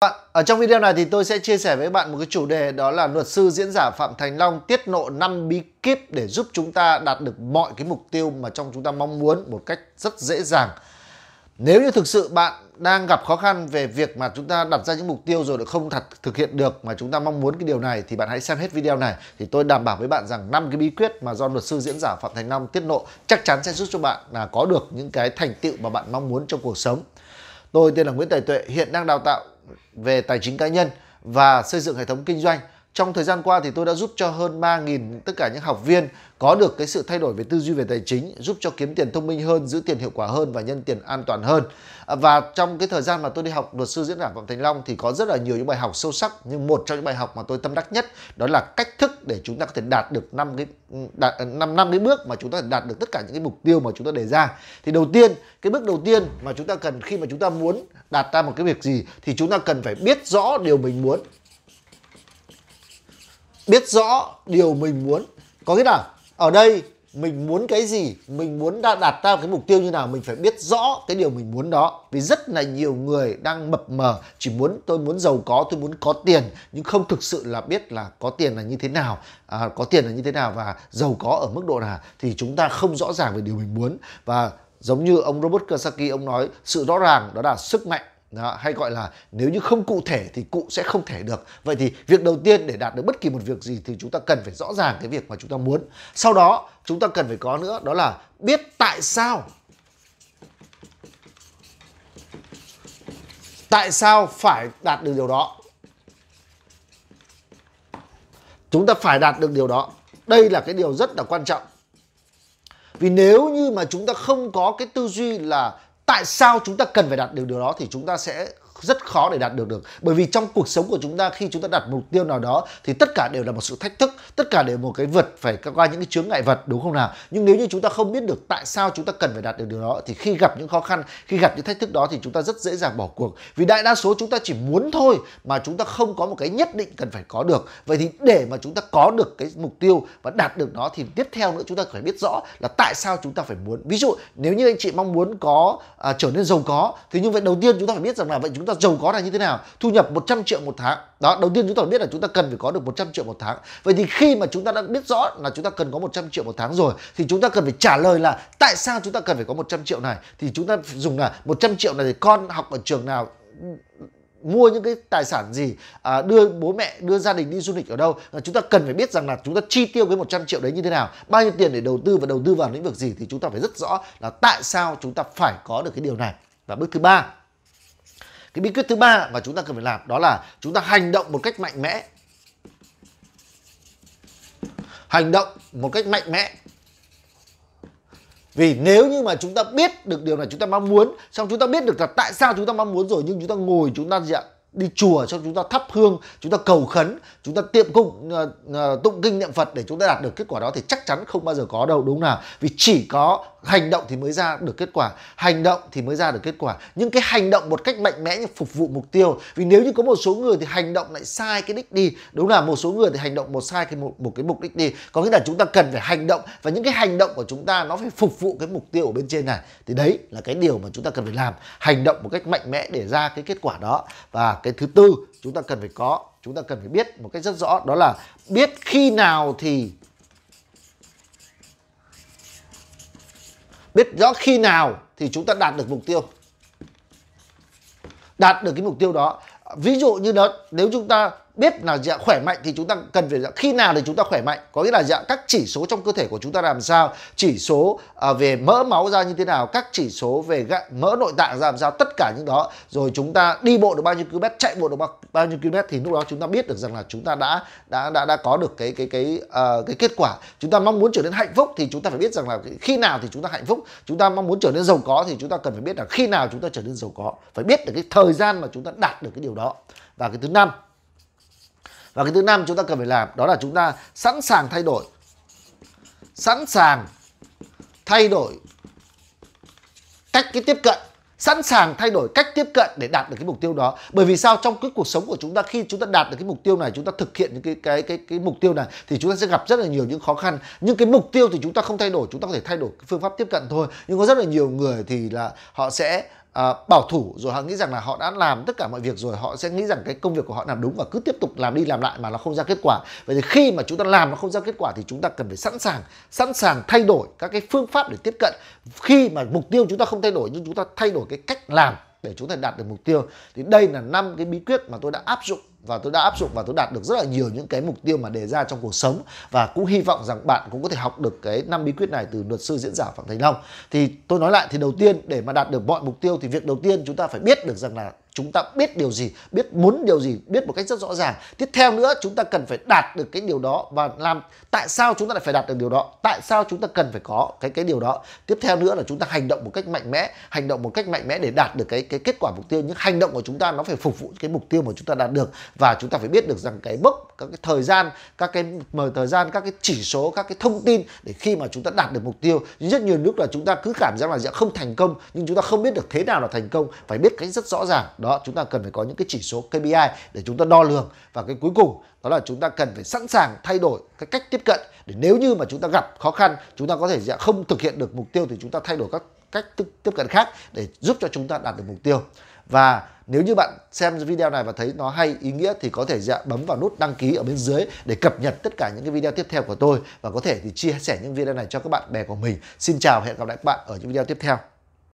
Bạn, ở trong video này thì tôi sẽ chia sẻ với bạn một cái chủ đề đó là luật sư diễn giả Phạm Thành Long tiết lộ 5 bí kíp để giúp chúng ta đạt được mọi cái mục tiêu mà trong chúng ta mong muốn một cách rất dễ dàng. Nếu như thực sự bạn đang gặp khó khăn về việc mà chúng ta đặt ra những mục tiêu rồi lại không thật thực hiện được mà chúng ta mong muốn cái điều này thì bạn hãy xem hết video này thì tôi đảm bảo với bạn rằng năm cái bí quyết mà do luật sư diễn giả Phạm Thành Long tiết lộ chắc chắn sẽ giúp cho bạn là có được những cái thành tựu mà bạn mong muốn trong cuộc sống. Tôi tên là Nguyễn Tài Tuệ, hiện đang đào tạo về tài chính cá nhân và xây dựng hệ thống kinh doanh. Trong thời gian qua thì tôi đã giúp cho hơn 3.000 tất cả những học viên có được cái sự thay đổi về tư duy về tài chính, giúp cho kiếm tiền thông minh hơn, giữ tiền hiệu quả hơn và nhân tiền an toàn hơn. À, và trong cái thời gian mà tôi đi học luật sư diễn giả Phạm Thành Long thì có rất là nhiều những bài học sâu sắc nhưng một trong những bài học mà tôi tâm đắc nhất đó là cách thức để chúng ta có thể đạt được năm cái đạt à, năm năm cái bước mà chúng ta đạt được tất cả những cái mục tiêu mà chúng ta đề ra. Thì đầu tiên, cái bước đầu tiên mà chúng ta cần khi mà chúng ta muốn đạt ra một cái việc gì thì chúng ta cần phải biết rõ điều mình muốn biết rõ điều mình muốn. Có nghĩa là ở đây mình muốn cái gì mình muốn đã đạt ra cái mục tiêu như nào mình phải biết rõ cái điều mình muốn đó. Vì rất là nhiều người đang mập mờ chỉ muốn tôi muốn giàu có tôi muốn có tiền nhưng không thực sự là biết là có tiền là như thế nào à, có tiền là như thế nào và giàu có ở mức độ nào thì chúng ta không rõ ràng về điều mình muốn. Và giống như ông Robert Kiyosaki ông nói sự rõ ràng đó là sức mạnh đó, hay gọi là nếu như không cụ thể thì cụ sẽ không thể được. Vậy thì việc đầu tiên để đạt được bất kỳ một việc gì thì chúng ta cần phải rõ ràng cái việc mà chúng ta muốn. Sau đó chúng ta cần phải có nữa đó là biết tại sao. Tại sao phải đạt được điều đó? Chúng ta phải đạt được điều đó. Đây là cái điều rất là quan trọng. Vì nếu như mà chúng ta không có cái tư duy là tại sao chúng ta cần phải đạt được điều đó thì chúng ta sẽ rất khó để đạt được được bởi vì trong cuộc sống của chúng ta khi chúng ta đặt mục tiêu nào đó thì tất cả đều là một sự thách thức tất cả đều một cái vượt phải qua những cái chướng ngại vật đúng không nào nhưng nếu như chúng ta không biết được tại sao chúng ta cần phải đạt được điều đó thì khi gặp những khó khăn khi gặp những thách thức đó thì chúng ta rất dễ dàng bỏ cuộc vì đại đa số chúng ta chỉ muốn thôi mà chúng ta không có một cái nhất định cần phải có được vậy thì để mà chúng ta có được cái mục tiêu và đạt được nó thì tiếp theo nữa chúng ta phải biết rõ là tại sao chúng ta phải muốn ví dụ nếu như anh chị mong muốn có à, trở nên giàu có thì như vậy đầu tiên chúng ta phải biết rằng là vậy chúng chúng ta giàu có là như thế nào thu nhập 100 triệu một tháng đó đầu tiên chúng ta phải biết là chúng ta cần phải có được 100 triệu một tháng vậy thì khi mà chúng ta đã biết rõ là chúng ta cần có 100 triệu một tháng rồi thì chúng ta cần phải trả lời là tại sao chúng ta cần phải có 100 triệu này thì chúng ta dùng là 100 triệu này thì con học ở trường nào mua những cái tài sản gì à, đưa bố mẹ đưa gia đình đi du lịch ở đâu à, chúng ta cần phải biết rằng là chúng ta chi tiêu cái 100 triệu đấy như thế nào bao nhiêu tiền để đầu tư và đầu tư vào lĩnh vực gì thì chúng ta phải rất rõ là tại sao chúng ta phải có được cái điều này và bước thứ ba cái bí quyết thứ ba mà chúng ta cần phải làm đó là chúng ta hành động một cách mạnh mẽ hành động một cách mạnh mẽ vì nếu như mà chúng ta biết được điều này chúng ta mong muốn xong chúng ta biết được là tại sao chúng ta mong muốn rồi nhưng chúng ta ngồi chúng ta gì ạ đi chùa cho chúng ta thắp hương chúng ta cầu khấn chúng ta tiệm cung uh, uh, tụng kinh niệm phật để chúng ta đạt được kết quả đó thì chắc chắn không bao giờ có đâu đúng không nào vì chỉ có hành động thì mới ra được kết quả hành động thì mới ra được kết quả. Nhưng cái hành động một cách mạnh mẽ như phục vụ mục tiêu vì nếu như có một số người thì hành động lại sai cái đích đi đúng là một số người thì hành động một sai cái một, một cái mục đích đi. Có nghĩa là chúng ta cần phải hành động và những cái hành động của chúng ta nó phải phục vụ cái mục tiêu ở bên trên này. Thì đấy là cái điều mà chúng ta cần phải làm hành động một cách mạnh mẽ để ra cái kết quả đó. Và cái thứ tư chúng ta cần phải có chúng ta cần phải biết một cách rất rõ đó là biết khi nào thì biết rõ khi nào thì chúng ta đạt được mục tiêu. Đạt được cái mục tiêu đó. Ví dụ như đó, nếu chúng ta biết là dạ khỏe mạnh thì chúng ta cần phải dạ, khi nào thì chúng ta khỏe mạnh có nghĩa là dạ các chỉ số trong cơ thể của chúng ta làm sao chỉ số à, về mỡ máu ra như thế nào các chỉ số về gạ, mỡ nội tạng ra làm sao tất cả những đó rồi chúng ta đi bộ được bao nhiêu km chạy bộ được bao, bao nhiêu km thì lúc đó chúng ta biết được rằng là chúng ta đã đã đã đã có được cái cái cái uh, cái kết quả chúng ta mong muốn trở nên hạnh phúc thì chúng ta phải biết rằng là khi nào thì chúng ta hạnh phúc chúng ta mong muốn trở nên giàu có thì chúng ta cần phải biết là khi nào chúng ta trở nên giàu có phải biết được cái thời gian mà chúng ta đạt được cái điều đó và cái thứ năm và cái thứ năm chúng ta cần phải làm, đó là chúng ta sẵn sàng thay đổi. Sẵn sàng thay đổi cách cái tiếp cận. Sẵn sàng thay đổi cách tiếp cận để đạt được cái mục tiêu đó. Bởi vì sao? Trong cái cuộc sống của chúng ta, khi chúng ta đạt được cái mục tiêu này, chúng ta thực hiện những cái cái cái cái mục tiêu này, thì chúng ta sẽ gặp rất là nhiều những khó khăn. Nhưng cái mục tiêu thì chúng ta không thay đổi, chúng ta có thể thay đổi cái phương pháp tiếp cận thôi. Nhưng có rất là nhiều người thì là họ sẽ à, bảo thủ rồi họ nghĩ rằng là họ đã làm tất cả mọi việc rồi họ sẽ nghĩ rằng cái công việc của họ làm đúng và cứ tiếp tục làm đi làm lại mà nó không ra kết quả. Vậy thì khi mà chúng ta làm nó không ra kết quả thì chúng ta cần phải sẵn sàng sẵn sàng thay đổi các cái phương pháp để tiếp cận. Khi mà mục tiêu chúng ta không thay đổi nhưng chúng ta thay đổi cái cách làm để chúng ta đạt được mục tiêu thì đây là năm cái bí quyết mà tôi đã áp dụng và tôi đã áp dụng và tôi đạt được rất là nhiều những cái mục tiêu mà đề ra trong cuộc sống. Và cũng hy vọng rằng bạn cũng có thể học được cái năm bí quyết này từ luật sư diễn giả Phạm Thành Long. Thì tôi nói lại, thì đầu tiên, để mà đạt được mọi mục tiêu thì việc đầu tiên chúng ta phải biết được rằng là chúng ta biết điều gì biết muốn điều gì biết một cách rất rõ ràng tiếp theo nữa chúng ta cần phải đạt được cái điều đó và làm tại sao chúng ta lại phải đạt được điều đó tại sao chúng ta cần phải có cái cái điều đó tiếp theo nữa là chúng ta hành động một cách mạnh mẽ hành động một cách mạnh mẽ để đạt được cái cái kết quả mục tiêu Những hành động của chúng ta nó phải phục vụ cái mục tiêu mà chúng ta đạt được và chúng ta phải biết được rằng cái mốc các cái thời gian các cái mời thời gian các cái chỉ số các cái thông tin để khi mà chúng ta đạt được mục tiêu rất nhiều lúc là chúng ta cứ cảm giác là sẽ không thành công nhưng chúng ta không biết được thế nào là thành công phải biết cách rất rõ ràng đó đó, chúng ta cần phải có những cái chỉ số KPI để chúng ta đo lường và cái cuối cùng, đó là chúng ta cần phải sẵn sàng thay đổi cái cách tiếp cận để nếu như mà chúng ta gặp khó khăn, chúng ta có thể dạ, không thực hiện được mục tiêu thì chúng ta thay đổi các cách tiếp cận khác để giúp cho chúng ta đạt được mục tiêu và nếu như bạn xem video này và thấy nó hay, ý nghĩa thì có thể dạ bấm vào nút đăng ký ở bên dưới để cập nhật tất cả những cái video tiếp theo của tôi và có thể thì chia sẻ những video này cho các bạn bè của mình. Xin chào hẹn gặp lại các bạn ở những video tiếp theo.